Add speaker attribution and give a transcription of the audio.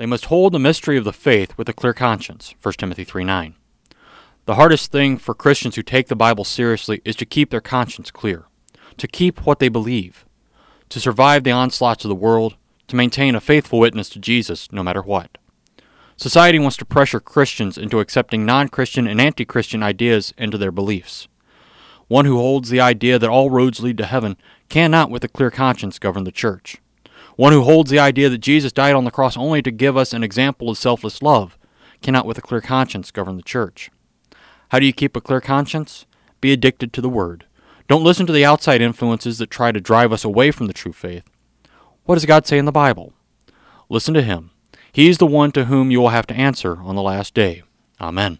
Speaker 1: They must hold the mystery of the faith with a clear conscience. 1 Timothy 3 9. The hardest thing for Christians who take the Bible seriously is to keep their conscience clear, to keep what they believe, to survive the onslaughts of the world, to maintain a faithful witness to Jesus no matter what. Society wants to pressure Christians into accepting non Christian and anti Christian ideas into their beliefs. One who holds the idea that all roads lead to heaven cannot, with a clear conscience, govern the church. One who holds the idea that Jesus died on the cross only to give us an example of selfless love cannot, with a clear conscience, govern the church. How do you keep a clear conscience? Be addicted to the Word. Don't listen to the outside influences that try to drive us away from the true faith. What does God say in the Bible? Listen to Him. He is the one to whom you will have to answer on the last day. Amen.